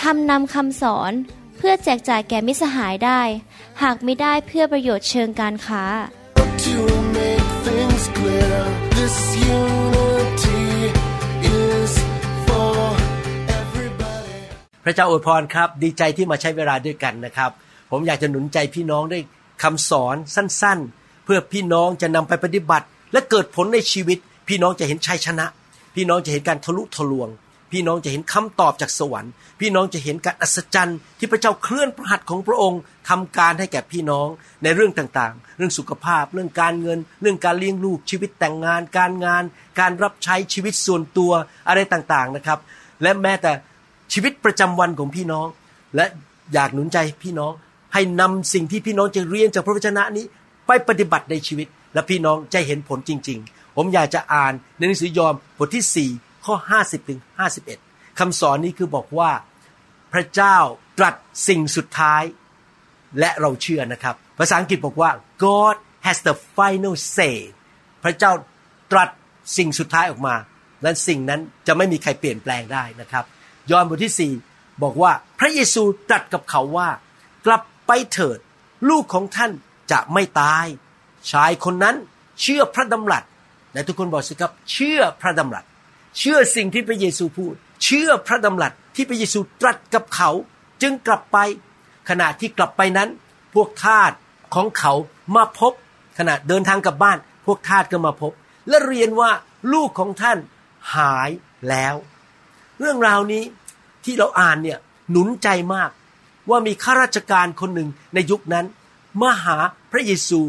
ทำนำคำสอนเพื่อแจกจ่ายแก่มิสหายได้ หากไม่ได้เพื่อประโยชน์เชิงการค้า To make things clear, this unity is for everybody. พระเจ้าอวยพรครับ ดีใจที่มาใช้เวลาด้วยกันนะครับ ผมอยากจะหนุนใจพี่น้องด้วยคำสอนสั้นๆ เพื่อพี่น้องจะนำไปปฏิบัติ และเกิดผลในชีวิต พี่น้องจะเห็นชัยชนะ พี่น้องจะเห็นการทะลุทะลวง พี่น้องจะเห็นคำตอบจากสวรรค์ พี่น้องจะเห็นการอัศจรรย์ที่พระเจ้าเคลื่อนพระหัตถ์ของพระองค์ทำการให้แก่พี่น้องในเรื่องต่างๆ เรื่องสุขภาพ เรื่องการเงิน เรื่องการเลี้ยงลูก ชีวิตแต่งงาน การงาน การรับใช้ชีวิตส่วนตัวอะไรต่างๆนะครับ และแม้แต่ชีวิตประจำวันของพี่น้อง และอยากหนุนใจพี่น้องให้นำสิ่งที่พี่น้องจะเรียนจากพระวจนะนี้ ไปปฏิบัติในชีวิต และพี่น้องจะเห็นผลจริง ๆ ผมอยากจะอ่านในหนังสือยอห์นบทที่4 ข้อ 50ถึง51 คำสอนนี้คือบอกว่าพระเจ้าตรัสสิ่งสุดท้าย และเราเชื่อนะครับ ภาษาอังกฤษบอกว่า God has the final say พระเจ้าตรัสสิ่งสุดท้ายออกมา และสิ่งนั้นจะไม่มีใครเปลี่ยนแปลงได้นะครับ ยอห์นบทที่ 4 บอกว่าพระเยซูตรัสกับเขาว่า กลับไปเถิด ลูกของท่านจะไม่ตาย ชายคนนั้นเชื่อพระดำรัสและทุกคนบอกสิครับ เชื่อพระดำรัส เชื่อสิ่งที่พระเยซูพูด เชื่อพระดำรัสที่พระเยซูตรัสกับเขา จึงกลับไป ขณะที่กลับไปนั้น พวกทาสของเขามาพบ ขณะเดินทางกลับบ้าน พวกทาสก็มาพบ และเรียนว่าลูกของท่านหายแล้ว เรื่องราวนี้ที่เราอ่านเนี่ยหนุนใจมากว่ามีข้าราชการคนหนึ่งในยุคนั้นมาหาพระเยซู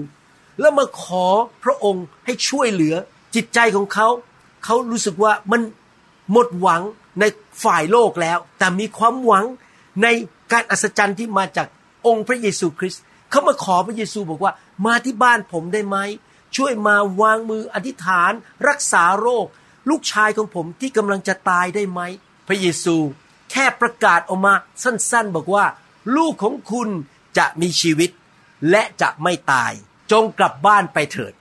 แล้วมาขอพระองค์ให้ช่วยเหลือจิตใจของเขา เขารู้สึกว่ามันหมดหวังในฝ่ายโลกแล้ว แต่มีความหวังในการอัศจรรย์ที่มาจากองค์พระเยซูคริสต์เขามาขอพระเยซูบอกว่ามาที่บ้านผมได้ไหมช่วยมาวางมืออธิษฐาน รักษาโรค ลูกชายของผมที่กำลังจะตายได้ไหม พระเยซูแค่ประกาศออกมาสั้นๆ บอกว่า ลูกของคุณจะมีชีวิต และจะไม่ตาย จงกลับบ้านไปเถิด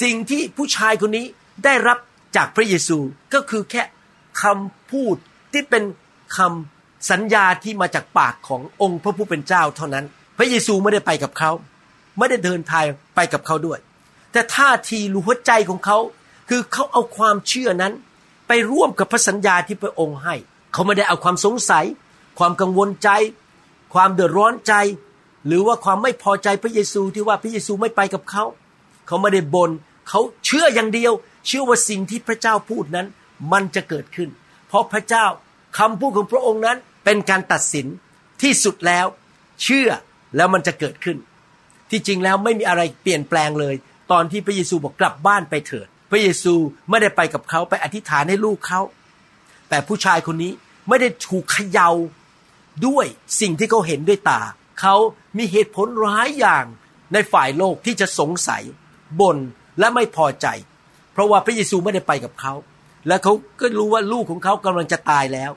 สิ่งที่ผู้ชายคนนี้ ได้รับจากพระเยซูก็คือแค่คำพูดที่เป็นคำสัญญาที่มาจากปากขององค์พระผู้เป็นเจ้าเท่านั้น พระเยซูไม่ได้ไปกับเขาไม่ได้เดินทางไปกับเขาด้วย แต่ท่าทีหรือหัวใจของเขา คือเขาเอาความเชื่อนั้น ไปร่วมกับพระสัญญาที่พระองค์ให้ เขาไม่ได้เอาความสงสัย ความกังวลใจ ความเดือดร้อนใจ หรือว่าความไม่พอใจพระเยซูที่ว่าพระเยซูไม่ไปกับเขา เขาไม่ได้บน่นเขาเชื่ออย่างเดียว เชื่อว่าสิ่งที่พระเจ้าพูดนั้นมันจะเกิดขึ้น เพราะพระเจ้าคำพูดของพระองค์นั้นเป็นการตัดสินที่สุดแล้ว เชื่อแล้วมันจะเกิดขึ้น ที่จริงแล้วไม่มีอะไรเปลี่ยนแปลงเลย ตอนที่พระเยซูบอกกลับบ้านไปเถิด พระเยซูไม่ได้ไปกับเขาไปอธิษฐานให้ลูกเขาแต่ผู้ชายคนนี้ไม่ได้ถูกเขย่าด้วยสิ่งที่เขาเห็นด้วยตา เขามีเหตุผลร้ายอย่างในฝ่ายโลกที่จะสงสัยบน่นและไม่พอใจ เพราะว่าพระเยซูไม่ได้ไปกับเขา และเขาก็รู้ว่าลูกของเขากำลังจะตายแล้ว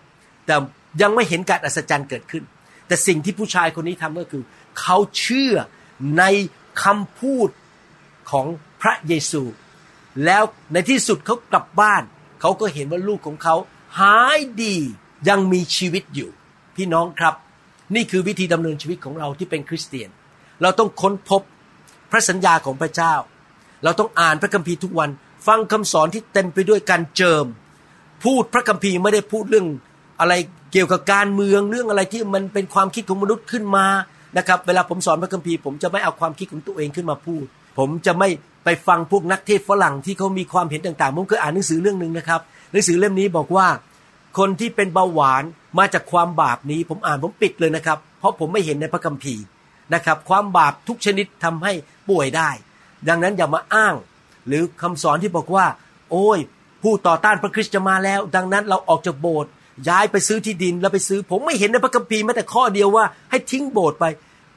แต่ยังไม่เห็นการอัศจรรย์เกิดขึ้น แต่สิ่งที่ผู้ชายคนนี้ทำก็คือ เขาเชื่อในคำพูดของพระเยซู แล้วในที่สุดเขากลับบ้าน เขาก็เห็นว่าลูกของเขาหายดียังมีชีวิตอยู่ พี่น้องครับ นี่คือวิธีดำเนินชีวิตของเราที่เป็นคริสเตียน เราต้องค้นพบพระสัญญาของพระเจ้า เราต้องอ่านพระคัมภีร์ทุกวัน ฟังคำสอนที่เต็มไปด้วยการเจิม พูดพระคัมภีร์ไม่ได้พูดเรื่องอะไรเกี่ยวกับการเมืองเรื่องอะไรที่มันเป็นความคิดของมนุษย์ขึ้นมานะครับ เวลาผมสอนพระคัมภีร์ผมจะไม่เอาความคิดของตัวเองขึ้นมาพูด ผมจะไม่ไปฟังพวกนักเทศฝรั่งที่เขามีความเห็นต่างๆผมเคยอ่านหนังสือเรื่องหนึ่งนะครับ หนังสือเล่มนี้บอกว่า คนที่เป็นเบาหวานมาจากความบาปนี้ ผมอ่านผมปิดเลยนะครับ เพราะผมไม่เห็นในพระคัมภีร์นะครับ ความบาปทุกชนิดทำให้ป่วยได้ ดังนั้นอย่ามาอ้าง หรือคำสอนที่บอกว่า โอ้ย ผู้ต่อต้านพระคริสต์จะมาแล้ว ดังนั้นเราออกจากโบสถ์ย้ายไปซื้อที่ดินแล้วไปซื้อ ผมไม่เห็นในพระคัมภีร์แม้แต่ข้อเดียวว่าให้ทิ้งโบสถ์ไป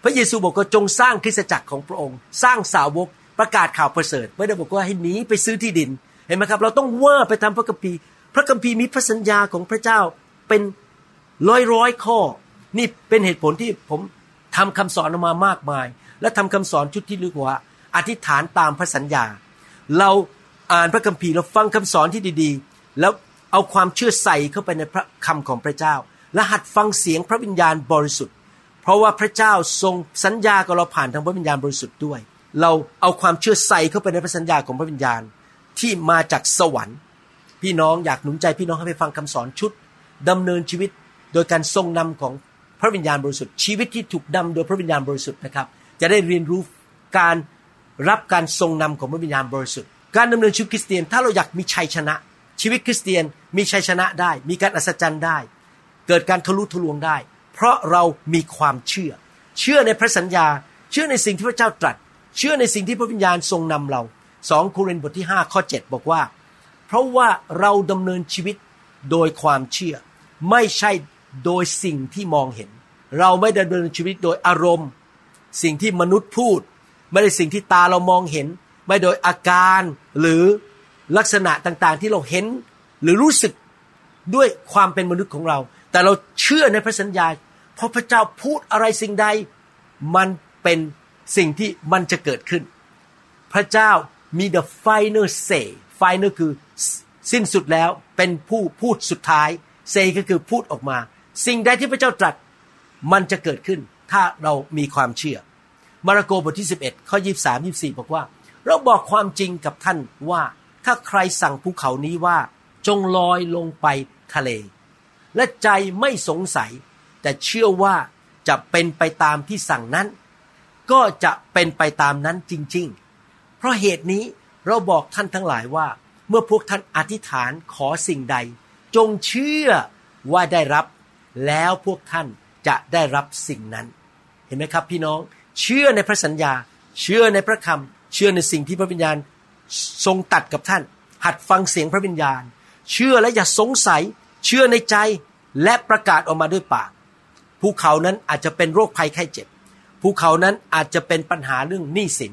พระเยซูบอกว่าจงสร้างคริสตจักรของพระองค์ สร้างสาวกประกาศข่าวประเสริฐไม่ได้บอกว่าให้หนีไปซื้อที่ดินเห็นไหมครับ เราต้องเว่าไปตามพระคัมภีร์ พระคัมภีร์มีพระสัญญาของพระเจ้าเป็นร้อยร้อยข้อ นี่เป็นเหตุผลที่ผมทำคำสอนออกมามากมาย และทำคำสอนชุดที่เรียกว่า อธิษฐานตามพระสัญญา เราอ่านพระคัมภีร์เราฟังคำสอนที่ดีๆ แล้วเอาความเชื่อใส่เข้าไปในพระคำของพระเจ้า และหัดฟังเสียงพระวิญญาณบริสุทธิ์ เพราะว่าพระเจ้าทรงสัญญากับเราผ่านทางพระวิญญาณบริสุทธิ์ด้วย เราเอาความเชื่อใส่เข้าไปในพระสัญญาของพระวิญญาณที่มาจากสวรรค์ พี่น้องอยากหนุนใจพี่น้องให้ไปฟังคำสอนชุดดำเนินชีวิตโดยการทรงนำของพระวิญญาณบริสุทธิ์ชีวิตที่ถูกนำโดยพระวิญญาณบริสุทธิ์นะครับ จะได้เรียนรู้การ รับการทรงนำของพระวิญญาณบริสุทธิ์ การดำเนินชีวิตคริสเตียน ถ้าเราอยากมีชัยชนะ ชีวิตคริสเตียนมีชัยชนะได้ มีการอัศจรรย์ได้ เกิดการทะลุทะลวงได้ เพราะเรามีความเชื่อ เชื่อในพระสัญญา เชื่อในสิ่งที่พระเจ้าตรัส เชื่อในสิ่งที่พระวิญญาณทรงนำเราสองโครินธ์บทที่5ข้อ7บอกว่า เพราะว่าเราดำเนินชีวิตโดยความเชื่อ ไม่ใช่โดยสิ่งที่มองเห็น เราไม่ดำเนินชีวิตโดยอารมณ์ สิ่งที่มนุษย์พูด ไม่ได้สิ่งที่ตาเรามองเห็น ไม่โดยอาการหรือลักษณะต่างๆ ที่เราเห็นหรือรู้สึกด้วยความเป็นมนุษย์ของเรา แต่เราเชื่อในพระสัญญาเพราะพระเจ้าพูดอะไรสิ่งใด มันเป็นสิ่งที่มันจะเกิดขึ้น พระเจ้ามี the final say final คือสิ้นสุดแล้วเป็นผู้พูดสุดท้าย say ก็คือพูดออกมา สิ่งใดที่พระเจ้าตรัสมันจะเกิดขึ้น ถ้าเรามีความเชื่อ มาระโกบทที่ 11 ข้อ 23 24 บอกว่า เราบอกความจริงกับท่านว่าถ้าใครสั่งภูเขานี้ว่าจงลอยลงไปทะเล และใจไม่สงสัย แต่เชื่อว่าจะเป็นไปตามที่สั่งนั้น ก็จะเป็นไปตามนั้นจริง ๆ เพราะเหตุนี้เราบอกท่านทั้งหลายว่า เมื่อพวกท่านอธิษฐานขอสิ่งใด จงเชื่อว่าได้รับ แล้วพวกท่านจะได้รับสิ่งนั้น เห็นไหมครับพี่น้อง เชื่อในพระสัญญา เชื่อในพระคำเชื่อในสิ่งที่พระวิญญาณทรงตัดกับท่าน หัดฟังเสียงพระวิญญาณ เชื่อและอย่าสงสัย เชื่อในใจและประกาศออกมาด้วยปากภูเขานั้นอาจจะเป็นโรคภัยไข้เจ็บภูเขานั้นอาจจะเป็นปัญหาเรื่องหนี้สิน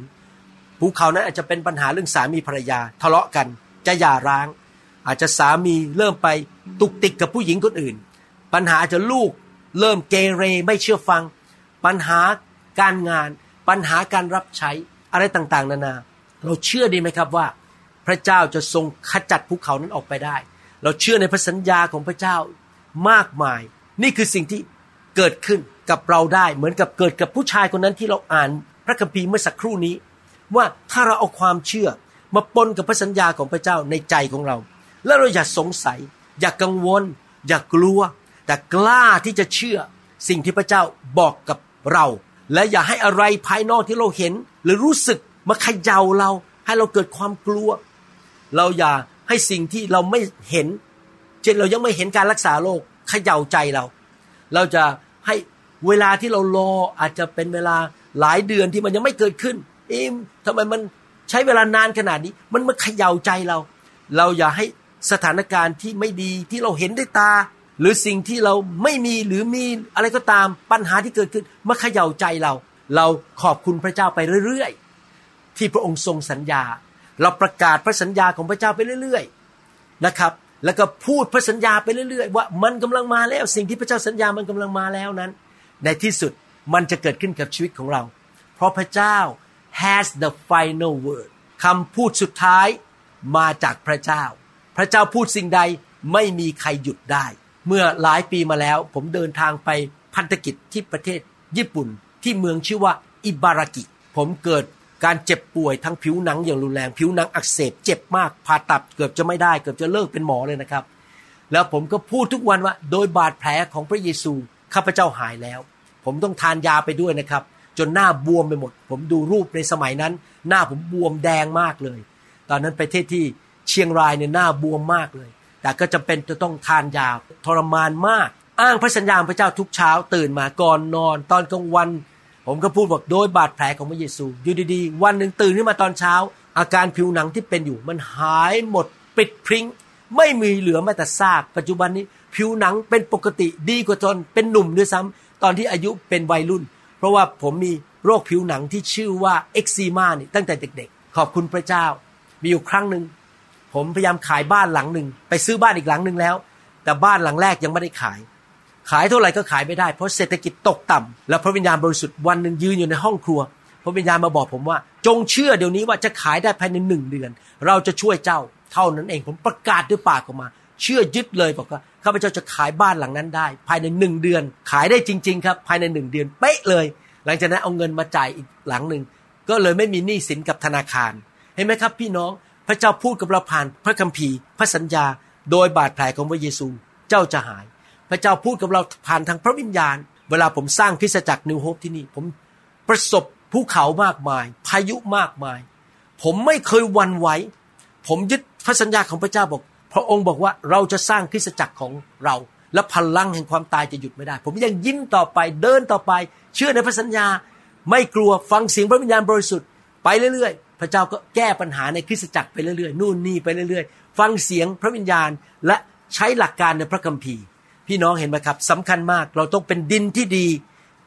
ภูเขานั้นอาจจะเป็นปัญหาเรื่องสามีภรรยา ทะเลาะกันจะหย่าร้าง อาจจะสามีเริ่มไปตุกติกกับผู้หญิงคนอื่น ปัญหาอาจจะลูกเริ่มเกเรไม่เชื่อฟัง ปัญหา การงานปัญหาการรับใช้อะไรต่างๆ นานา เราเชื่อดีไหมครับว่า พระเจ้าจะทรงขจัดภูเขานั้นออกไปได้ เราเชื่อในพระสัญญาของพระเจ้ามากมาย นี่คือสิ่งที่เกิดขึ้นกับเราได้เหมือนกับเกิดกับผู้ชายคนนั้นที่เราอ่านพระคัมภีร์เมื่อสักครู่นี้ ว่าถ้าเราเอาความเชื่อมาปนกับพระสัญญาของพระเจ้าในใจของเรา แล้วเราอย่าสงสัย อย่ากังวล อย่ากลัว แต่กล้าที่จะเชื่อสิ่งที่พระเจ้าบอกกับเรา และอย่าให้อะไรภายนอกที่เราเห็น หรือรู้สึกมาขย่าเรา ให้เราเกิดความกลัว เราอย่าให้สิ่งที่เราไม่เห็น เช่นเรายังไม่เห็นการรักษาโรคเขย่าใจเรา เราจะให้เวลาที่เรารออาจจะเป็นเวลาหลายเดือนที่มันยังไม่เกิดขึ้น เอ๊ะทำไมมันใช้เวลานานขนาดนี้ มันมาเขย่าใจเรา เราอย่าให้สถานการณ์ที่ไม่ดีที่เราเห็นด้วยตา หรือสิ่งที่เราไม่มีหรือมีอะไรก็ตามปัญหาที่เกิดขึ้นมาเขย่าใจเรา เราขอบคุณพระเจ้าไปเรื่อยๆ ที่พระองค์ทรงสัญญา เราประกาศพระสัญญาของพระเจ้าไปเรื่อยๆนะครับ แล้วก็พูดพระสัญญาไปเรื่อยๆ ว่ามันกำลังมาแล้ว สิ่งที่พระเจ้าสัญญามันกำลังมาแล้วนั้น ในที่สุดมันจะเกิดขึ้นกับชีวิตของเรา เพราะพระเจ้า has the final word คำพูดสุดท้ายมาจากพระเจ้า พระเจ้าพูดสิ่งใดไม่มีใครหยุดได้ เมื่อหลายปีมาแล้ว ผมเดินทางไปพันธกิจที่ประเทศญี่ปุ่น ที่เมืองชื่อว่าอิบารากิ ผมเกิดการเจ็บป่วยทั้งผิวหนังอย่างรุนแรง ผิวหนังอักเสบเจ็บมากผ่าตัดเกือบจะไม่ได้เกือบจะเลิกเป็นหมอเลยนะครับ แล้วผมก็พูดทุกวันว่า โดยบาดแผลของพระเยซูข้าพเจ้าหายแล้ว ผมต้องทานยาไปด้วยนะครับ จนหน้าบวมไปหมด ผมดูรูปในสมัยนั้น หน้าผมบวมแดงมากเลย ตอนนั้นไปเทศที่เชียงรายเนี่ยหน้าบวมมากเลย แต่ก็จำเป็นจะต้องทานยาทรมานมาก อ้างพระสัญญาณพระเจ้าทุกเช้าตื่นมาก่อนนอน ตอนกลางวัน ผมก็พูดบอกโดยบาดแผลของพระเยซูอยู่ดีๆ วันหนึ่งตื่นขึ้นมาตอนเช้า อาการผิวหนังที่เป็นอยู่ มันหายหมดปิดพริ้งไม่มีเหลือแม้แต่ซากปัจจุบันนี้ ผิวหนังเป็นปกติดีกว่าตอนเป็นหนุ่มด้วยซ้ำตอนที่อายุเป็นวัยรุ่น เพราะว่าผมมีโรคผิวหนังที่ชื่อว่าเอ็กซีมานี่ตั้งแต่เด็กๆ ขอบคุณพระเจ้า มีอยู่ครั้งหนึ่ง ผมพยายามขายบ้านหลังหนึ่งไปซื้อบ้านอีกหลังหนึ่งแล้ว แต่บ้านหลังแรกยังไม่ได้ขาย ขายเท่าไหร่ก็ขายไม่ได้ เพราะเศรษฐกิจตกต่ำแล้วพระวิญญาณบริสุทธิ์วันหนึ่งยืนอยู่ในห้องครัว พระวิญญาณมาบอกผมว่า จงเชื่อเดี๋ยวนี้ว่าจะขายได้ภายในหนึ่งเดือน เราจะช่วยเจ้า เท่านั้นเองผมประกาศด้วยปากออกมา เชื่อยึดเลยบอกว่าข้าพเจ้าจะขายบ้านหลังนั้นได้ ภายในหนึ่งเดือน ขายได้จริง ๆ ครับ ภายในหนึ่งเดือนเป๊ะเลย หลังจากนั้นเอาเงินมาจ่ายอีกหลังหนึ่งก็เลยไม่มีหนี้สินกับธนาคารเห็นไหมครับ พี่น้อง พระเจ้าพูดกับเราผ่านพระคัมภีร์ พระสัญญา โดยบาดแผลของพระเยซู เจ้าจะหาย พระเจ้าพูดกับเราผ่านทางพระวิญญาณ เวลาผมสร้างคริสตจักรนิวโฮปที่นี่ ผมประสบภูเขามากมาย พายุมากมาย ผมไม่เคยวันไหว ผมยึดพระสัญญาของพระเจ้าบอก พระองค์บอกว่าเราจะสร้างคริสตจักรของเรา และพลังแห่งความตายจะหยุดไม่ได้ ผมยังยิ้มต่อไปเดินต่อไป เชื่อในพระสัญญา ไม่กลัวฟังเสียงพระวิญญาณบริสุทธิ์ไปเรื่อย ระเจ้าก็แก้ปัญหาในคริสตจักรไปเรื่อยๆ นู่นนี่ไปเรื่อยๆ ฟังเสียงพระวิญญาณและใช้หลักการในพระคัมภีร์ พี่น้องเห็นไหมครับสำคัญมากเราต้องเป็นดินที่ดี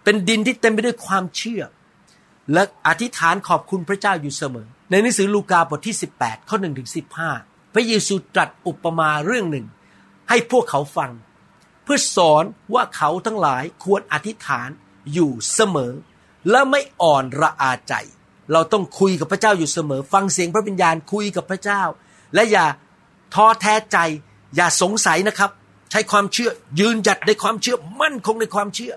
เป็นดินที่เต็มไปด้วยความเชื่อ และอธิษฐานขอบคุณพระเจ้าอยู่เสมอ ในหนังสือลูกาบทที่ 18 ข้อ1ถึง15 พระเยซูตรัสอุปมาเรื่องหนึ่ง ให้พวกเขาฟัง เพื่อสอนว่าเขาทั้งหลายควรอธิษฐานอยู่เสมอ และไม่อ่อนระอาใจ เราต้องคุยกับพระเจ้าอยู่เสมอ ฟังเสียงพระวิญญาณคุยกับพระเจ้า และอย่าท้อแท้ใจ อย่าสงสัยนะครับ ใช้ความเชื่อยืนหยัดในความเชื่อมั่นคงในความเชื่อ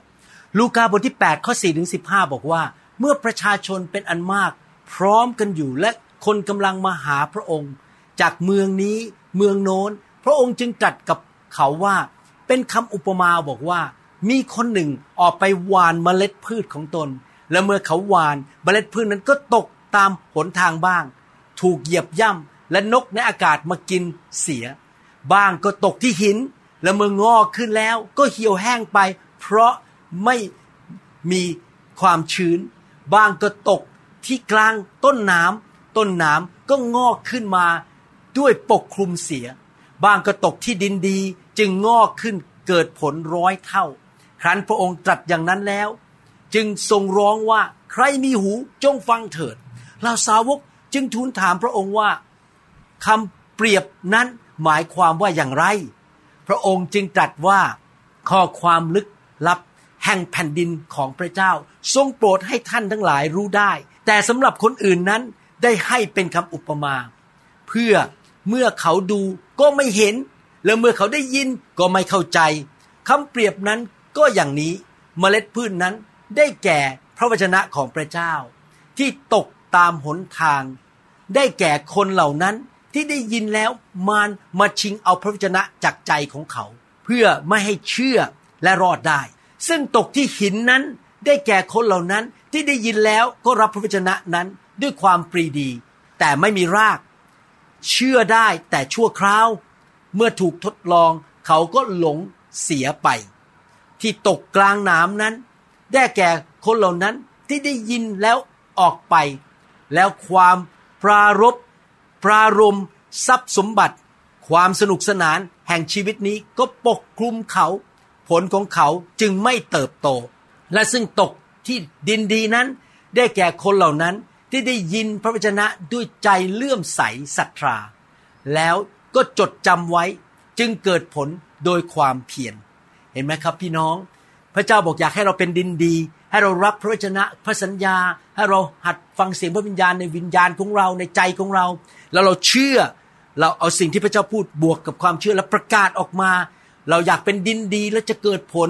ลูกาบทที่8ข้อ4ถึง15 บอกว่า เมื่อประชาชนเป็นอันมาก พร้อมกันอยู่และคนกำลังมาหาพระองค์ จากเมืองนี้เมืองโน้น พระองค์จึงตรัสกับเขาว่า เป็นคำอุปมาบอกว่า มีคนหนึ่งออกไปหว่านเมล็ดพืชของตน และเมื่อเขาหวานเมล็ดพืชนั้นก็ตกตามหนทางบ้าง ถูกเหยียบย่ำและนกในอากาศมากินเสีย บ้างก็ตกที่หิน และเมื่องอกขึ้นแล้วก็เหี่ยวแห้งไป เพราะไม่มีความชื้น บ้างก็ตกที่กลางต้นน้ำต้นน้ำก็งอกขึ้นมาด้วยปกคลุมเสีย บ้างก็ตกที่ดินดีจึงงอกขึ้นเกิดผลร้อยเท่า ครั้นพระองค์ตรัสอย่างนั้นแล้ว จึงทรงร้องว่าใครมีหูจงฟังเถิดเราสาวกจึงทูลถามพระองค์ว่าคำเปรียบนั้นหมายความว่าอย่างไร พระองค์จึงตรัสว่าข้อความลึกลับแห่งแผ่นดินของพระเจ้า ทรงโปรดให้ท่านทั้งหลายรู้ได้ แต่สำหรับคนอื่นนั้นได้ให้เป็นคำอุปมา เพื่อเมื่อเขาดูก็ไม่เห็น และเมื่อเขาได้ยินก็ไม่เข้าใจคำเปรียบนั้นก็อย่างนี้เมล็ดพืชนนั้น ได้แก่พระวจนะของพระเจ้า ที่ตกตามหนทาง ได้แก่คนเหล่านั้นที่ได้ยินแล้วมารมาชิงเอาพระวจนะจากใจของเขา เพื่อไม่ให้เชื่อและรอดได้ ซึ่งตกที่หินนั้นได้แก่คนเหล่านั้นที่ได้ยินแล้วก็รับพระวจนะนั้นด้วยความปรีดี แต่ไม่มีราก เชื่อได้แต่ชั่วคราว เมื่อถูกทดลองเขาก็หลงเสียไป ที่ตกกลางน้ำนั้น ได้แก่คนเหล่านั้นที่ได้ยินแล้วออกไป แล้วความปรารบปรารมทรัพย์สมบัติ ความสนุกสนานแห่งชีวิตนี้ก็ปกคลุมเขา ผลของเขาจึงไม่เติบโต และซึ่งตกที่ดินดีนั้น ได้แก่คนเหล่านั้นที่ได้ยินพระวจนะด้วยใจเลื่อมใสศรัทธาแล้วก็จดจำไว้จึงเกิดผลโดยความเพียรเห็นไหมครับพี่น้อง พระเจ้าบอกอยากให้เราเป็นดินดี ให้เรารับพระวจนะพระสัญญา ให้เราหัดฟังเสียงพระวิญญาณในวิญญาณของเราในใจของเรา แล้วเราเชื่อเราเอาสิ่งที่พระเจ้าพูดบวกกับความเชื่อและประกาศออกมา เราอยากเป็นดินดีและจะเกิดผล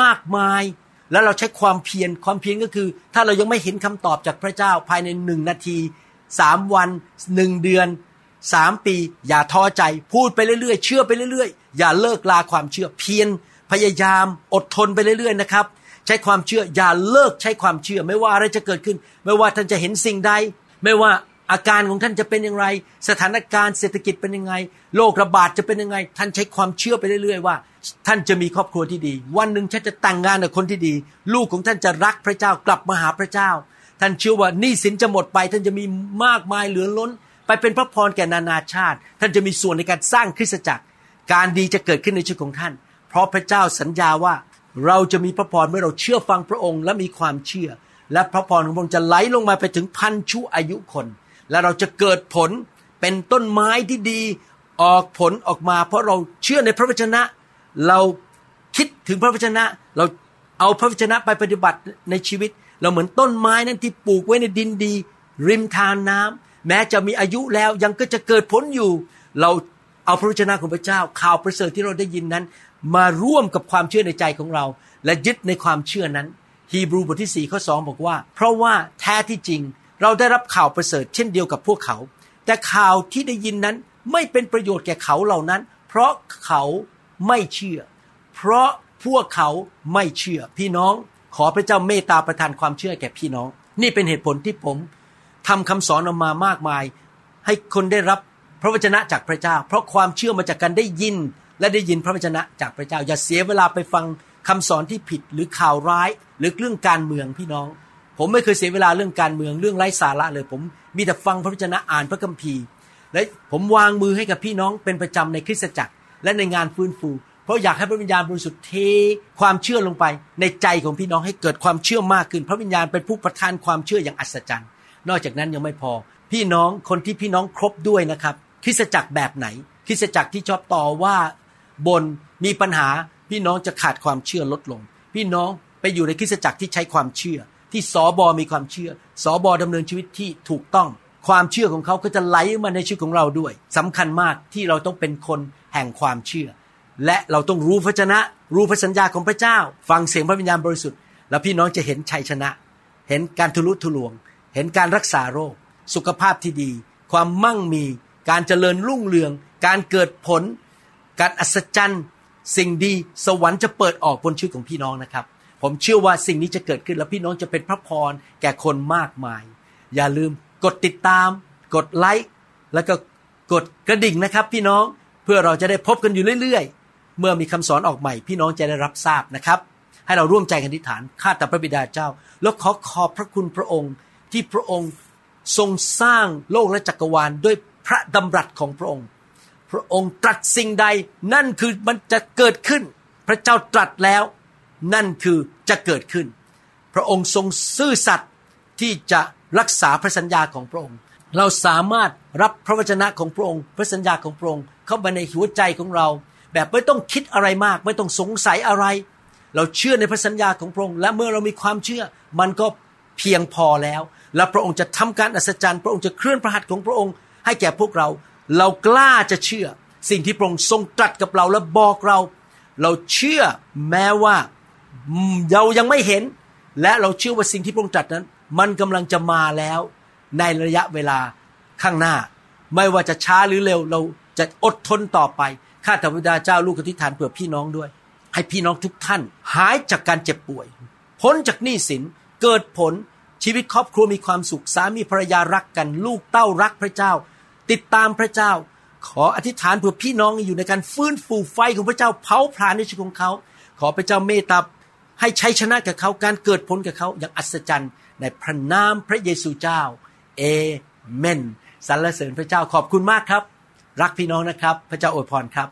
มากมาย แล้วเราใช้ความเพียรความเพียรก็คือ ถ้าเรายังไม่เห็นคำตอบจากพระเจ้าภายในหนึ่งนาทีสามวันหนึ่งเดือนสามปี อย่าท้อใจ พูดไปเรื่อยๆ เชื่อไปเรื่อยๆ อย่าเลิกลาความเชื่อเพียร พยายามอดทนไปเรื่อยๆนะครับ ใช้ความเชื่ออย่าเลิกใช้ความเชื่อ ไม่ว่าอะไรจะเกิดขึ้น ไม่ว่าท่านจะเห็นสิ่งใด ไม่ว่าอาการของท่านจะเป็นอย่างไร สถานการณ์เศรษฐกิจเป็นยังไง โรคระบาดจะเป็นยังไง ท่านใช้ความเชื่อไปเรื่อยๆว่า ท่านจะมีครอบครัวที่ดี วันหนึ่งท่านจะแต่งงานกับคนที่ดี ลูกของท่านจะรักพระเจ้ากลับมาหาพระเจ้า ท่านเชื่อว่านี้สินจะหมดไป ท่านจะมีมากมายเหลือล้น ไปเป็นพระพรแก่นานาชาติ ท่านจะมีส่วนในการสร้างคริสตจักร การดีจะเกิดขึ้นในชีวิตของท่าน เพราะพระเจ้าสัญญาว่าเราจะมีพระพรเมื่อเราเชื่อฟังพระองค์และมีความเชื่อ และพระพรของพระองค์จะไหลลงมาไปถึงพันชั่วอายุคน และเราจะเกิดผลเป็นต้นไม้ที่ดีออกผลออกมา เพราะเราเชื่อในพระวจนะ เราคิดถึงพระวจนะ เราเอาพระวจนะไปปฏิบัติในชีวิต เราเหมือนต้นไม้นั้นที่ปลูกไว้ในดินดี ริมทานน้ำแม้จะมีอายุแล้วยังก็จะเกิดผลอยู่ เราเอาพระวจนะของพระเจ้า ข่าวประเสริฐที่เราได้ยินนั้น มาร่วมกับความเชื่อในใจของเรา และยึดในความเชื่อนั้น ฮีบรูบทที่4ข้อ2บอกว่า เพราะว่าแท้ที่จริงเราได้รับข่าวประเสริฐเช่นเดียวกับพวกเขา แต่ข่าวที่ได้ยินนั้นไม่เป็นประโยชน์แก่เขาเหล่านั้น เพราะเขาไม่เชื่อ เพราะพวกเขาไม่เชื่อ พี่น้องขอพระเจ้าเมตตาประทานความเชื่อแก่พี่น้อง นี่เป็นเหตุผลที่ผมทำคำสอนออกมามากมาย ให้คนได้รับพระวจนะจากพระเจ้า เพราะความเชื่อมาจากการได้ยิน และได้ยินพระวจนะจากพระเจ้า อย่าเสียเวลาไปฟังคำสอนที่ผิดหรือข่าวร้าย หรือเรื่องการเมืองพี่น้อง ผมไม่เคยเสียเวลาเรื่องการเมืองเรื่องไร้สาระเลย ผมมีแต่ฟังพระวจนะอ่านพระคัมภีร์ และผมวางมือให้กับพี่น้องเป็นประจำในคริสตจักร และในงานฟื้นฟู เพราะอยากให้พระวิญญาณบริสุทธิ์เทความเชื่อลงไป ในใจของพี่น้องให้เกิดความเชื่อมากขึ้น พระวิญญาณเป็นผู้ประทานความเชื่ออย่างอัศจรรย์ นอกจากนั้นยังไม่พอ พี่น้องคนที่พี่น้องครบด้วยนะครับคริสตจักรแบบไหนคริสตจักรที่ชอบต่อว่า บนมีปัญหาพี่น้องจะขาดความเชื่อลดลง พี่น้องไปอยู่ในคริสตจักรที่ใช้ความเชื่อ ที่สอบอมีความเชื่อสอบอดำเนินชีวิตที่ถูกต้อง ความเชื่อของเขาก็จะไหลมาในชีวิตของเราด้วยสำคัญมากที่เราต้องเป็นคนแห่งความเชื่อ และเราต้องรู้พระชนะ รู้พระสัญญาของพระเจ้า ฟังเสียงพระวิญญาณบริสุทธิ์ แล้วพี่น้องจะเห็นชัยชนะ เห็นการทุลุทุลวง เห็นการรักษาโรค สุขภาพที่ดี ความมั่งมี การเจริญรุ่งเรือง การเกิดผล การอัศจรรย์ สิ่งดีสวรรค์จะเปิดออกบนชีวิตของพี่น้องนะครับ ผมเชื่อว่าสิ่งนี้จะเกิดขึ้นแล้วพี่น้องจะเป็นพระพรแก่คนมากมาย อย่าลืมกดติดตาม กดไลค์แล้วก็กดกระดิ่งนะครับ พี่น้องเพื่อเราจะได้พบกันอยู่เรื่อยๆ เมื่อมีคำสอนออกใหม่ พี่น้องจะได้รับทราบนะครับ ให้เราร่วมใจกันอธิษฐานข้าแต่พระบิดาเจ้า แล้วขอขอบพระคุณพระองค์ที่พระองค์ทรงสร้างโลกและจักรวาลด้วยพระดำรัสของพระองค์ พระองค์ตรัสสิ่งใด นั่นคือมันจะเกิดขึ้น พระเจ้าตรัสแล้ว นั่นคือจะเกิดขึ้น พระองค์ทรงซื่อสัตย์ที่จะรักษาพระสัญญาของพระองค์ เราสามารถรับพระวจนะของพระองค์ พระสัญญาของพระองค์ เข้ามาในหัวใจของเรา แบบไม่ต้องคิดอะไรมาก ไม่ต้องสงสัยอะไร เราเชื่อในพระสัญญาของพระองค์ และเมื่อเรามีความเชื่อ มันก็เพียงพอแล้ว และพระองค์จะทำการอัศจรรย์ พระองค์จะเคลื่อนพระหัตถ์ของพระองค์ ให้แก่พวกเรา เรากล้าจะเชื่อสิ่งที่พระองค์ทรงตรัสกับเราและบอกเรา เราเชื่อแม้ว่าเรายังไม่เห็น และเราเชื่อว่าสิ่งที่พระองค์ตรัสนั้น มันกำลังจะมาแล้ว ในระยะเวลาข้างหน้า ไม่ว่าจะช้าหรือเร็ว เราจะอดทนต่อไปข้าแต่พระบิดาเจ้าลูกอธิษฐานเผื่อพี่น้องด้วย ให้พี่น้องทุกท่าน หายจากการเจ็บป่วย พ้นจากหนี้สินเกิดผลชีวิตครอบครัวมีความสุขสามีภรรยารักกัน ลูกเต้ารักพระเจ้า ติดตามพระเจ้า ขออธิษฐานเผื่อพี่น้องอยู่ในการฟื้นฟูไฟของพระเจ้าเผาผลาญในชีวิตของเขา ขอพระเจ้าเมตตาให้ใช้ชนะกับเขาการเกิดผลกับเขาอย่างอัศจรรย์ ในพระนามพระเยซูเจ้าเอเมนสรรเสริญพระเจ้าขอบคุณมากครับ รักพี่น้องนะครับ พระเจ้าอวยพรครับ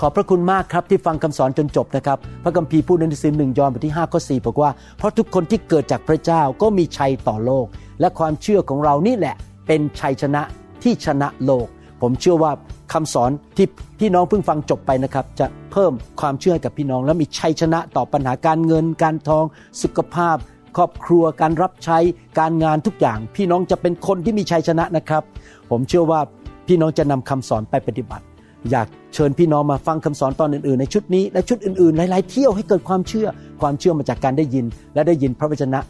ขอบพระคุณมากครับที่ฟังคำสอนจนจบนะครับ พระคัมภีร์พูดในหนังสือหนึ่งยอห์นบทที่5ข้อ4บอกว่า เพราะทุกคนที่เกิดจากพระเจ้าก็มีชัยต่อโลก และความเชื่อของเรานี่แหละ เป็นชัยชนะที่ชนะโลก ผมเชื่อว่าคำสอนที่พี่น้องเพิ่งฟังจบไปนะครับ จะเพิ่มความเชื่อให้กับพี่น้อง และมีชัยชนะต่อปัญหาการเงิน การทอง สุขภาพ ครอบครัวการรับใช้การงานทุกอย่าง พี่น้องจะเป็นคนที่มีชัยชนะนะครับ ผมเชื่อว่าพี่น้องจะนำคำสอนไปปฏิบัติ อยากเชิญพี่น้องมาฟังคำสอนตอนอื่นๆ ในชุดนี้และชุดอื่นๆ หลายๆเที่ยวให้เกิดความเชื่อ ความเชื่อมาจากการได้ยิน และได้ยินพระวจนะ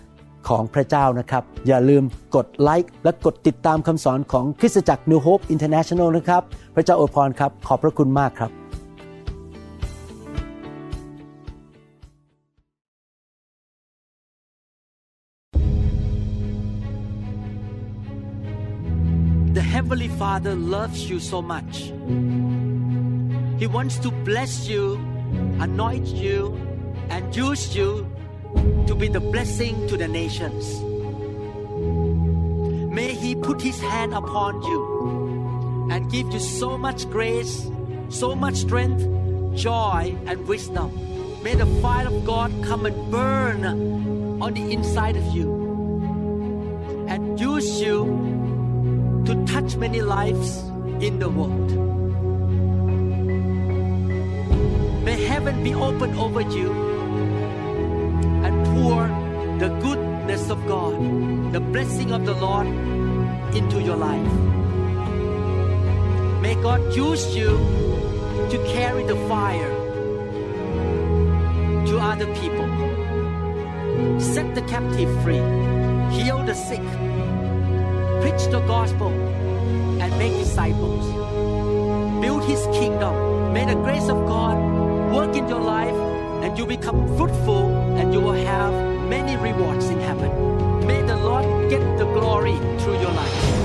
ของพระเจ้านะครับ อย่าลืมกดไลค์และกดติดตามคำสอนของคริสตจักร New Hope International นะครับ พระเจ้าอวยพรครับ ขอบพระคุณมากครับ The Heavenly Father loves you so much. He wants to bless you, anoint you, and use you to be the blessing to the nations. May He put His hand upon you and give you so much grace, so much strength, joy, and wisdom. May the fire of God come and burn on the inside of you and use you to touch many lives in the world. Be open over you and pour the goodness of God, the blessing of the Lord into your life. May God use you to carry the fire to other people. Set the captive free, heal the sick, preach the gospel, and make disciples. Build His kingdom. May the grace of God work in your life and you become fruitful and you will have many rewards in heaven. May the Lord get the glory through your life.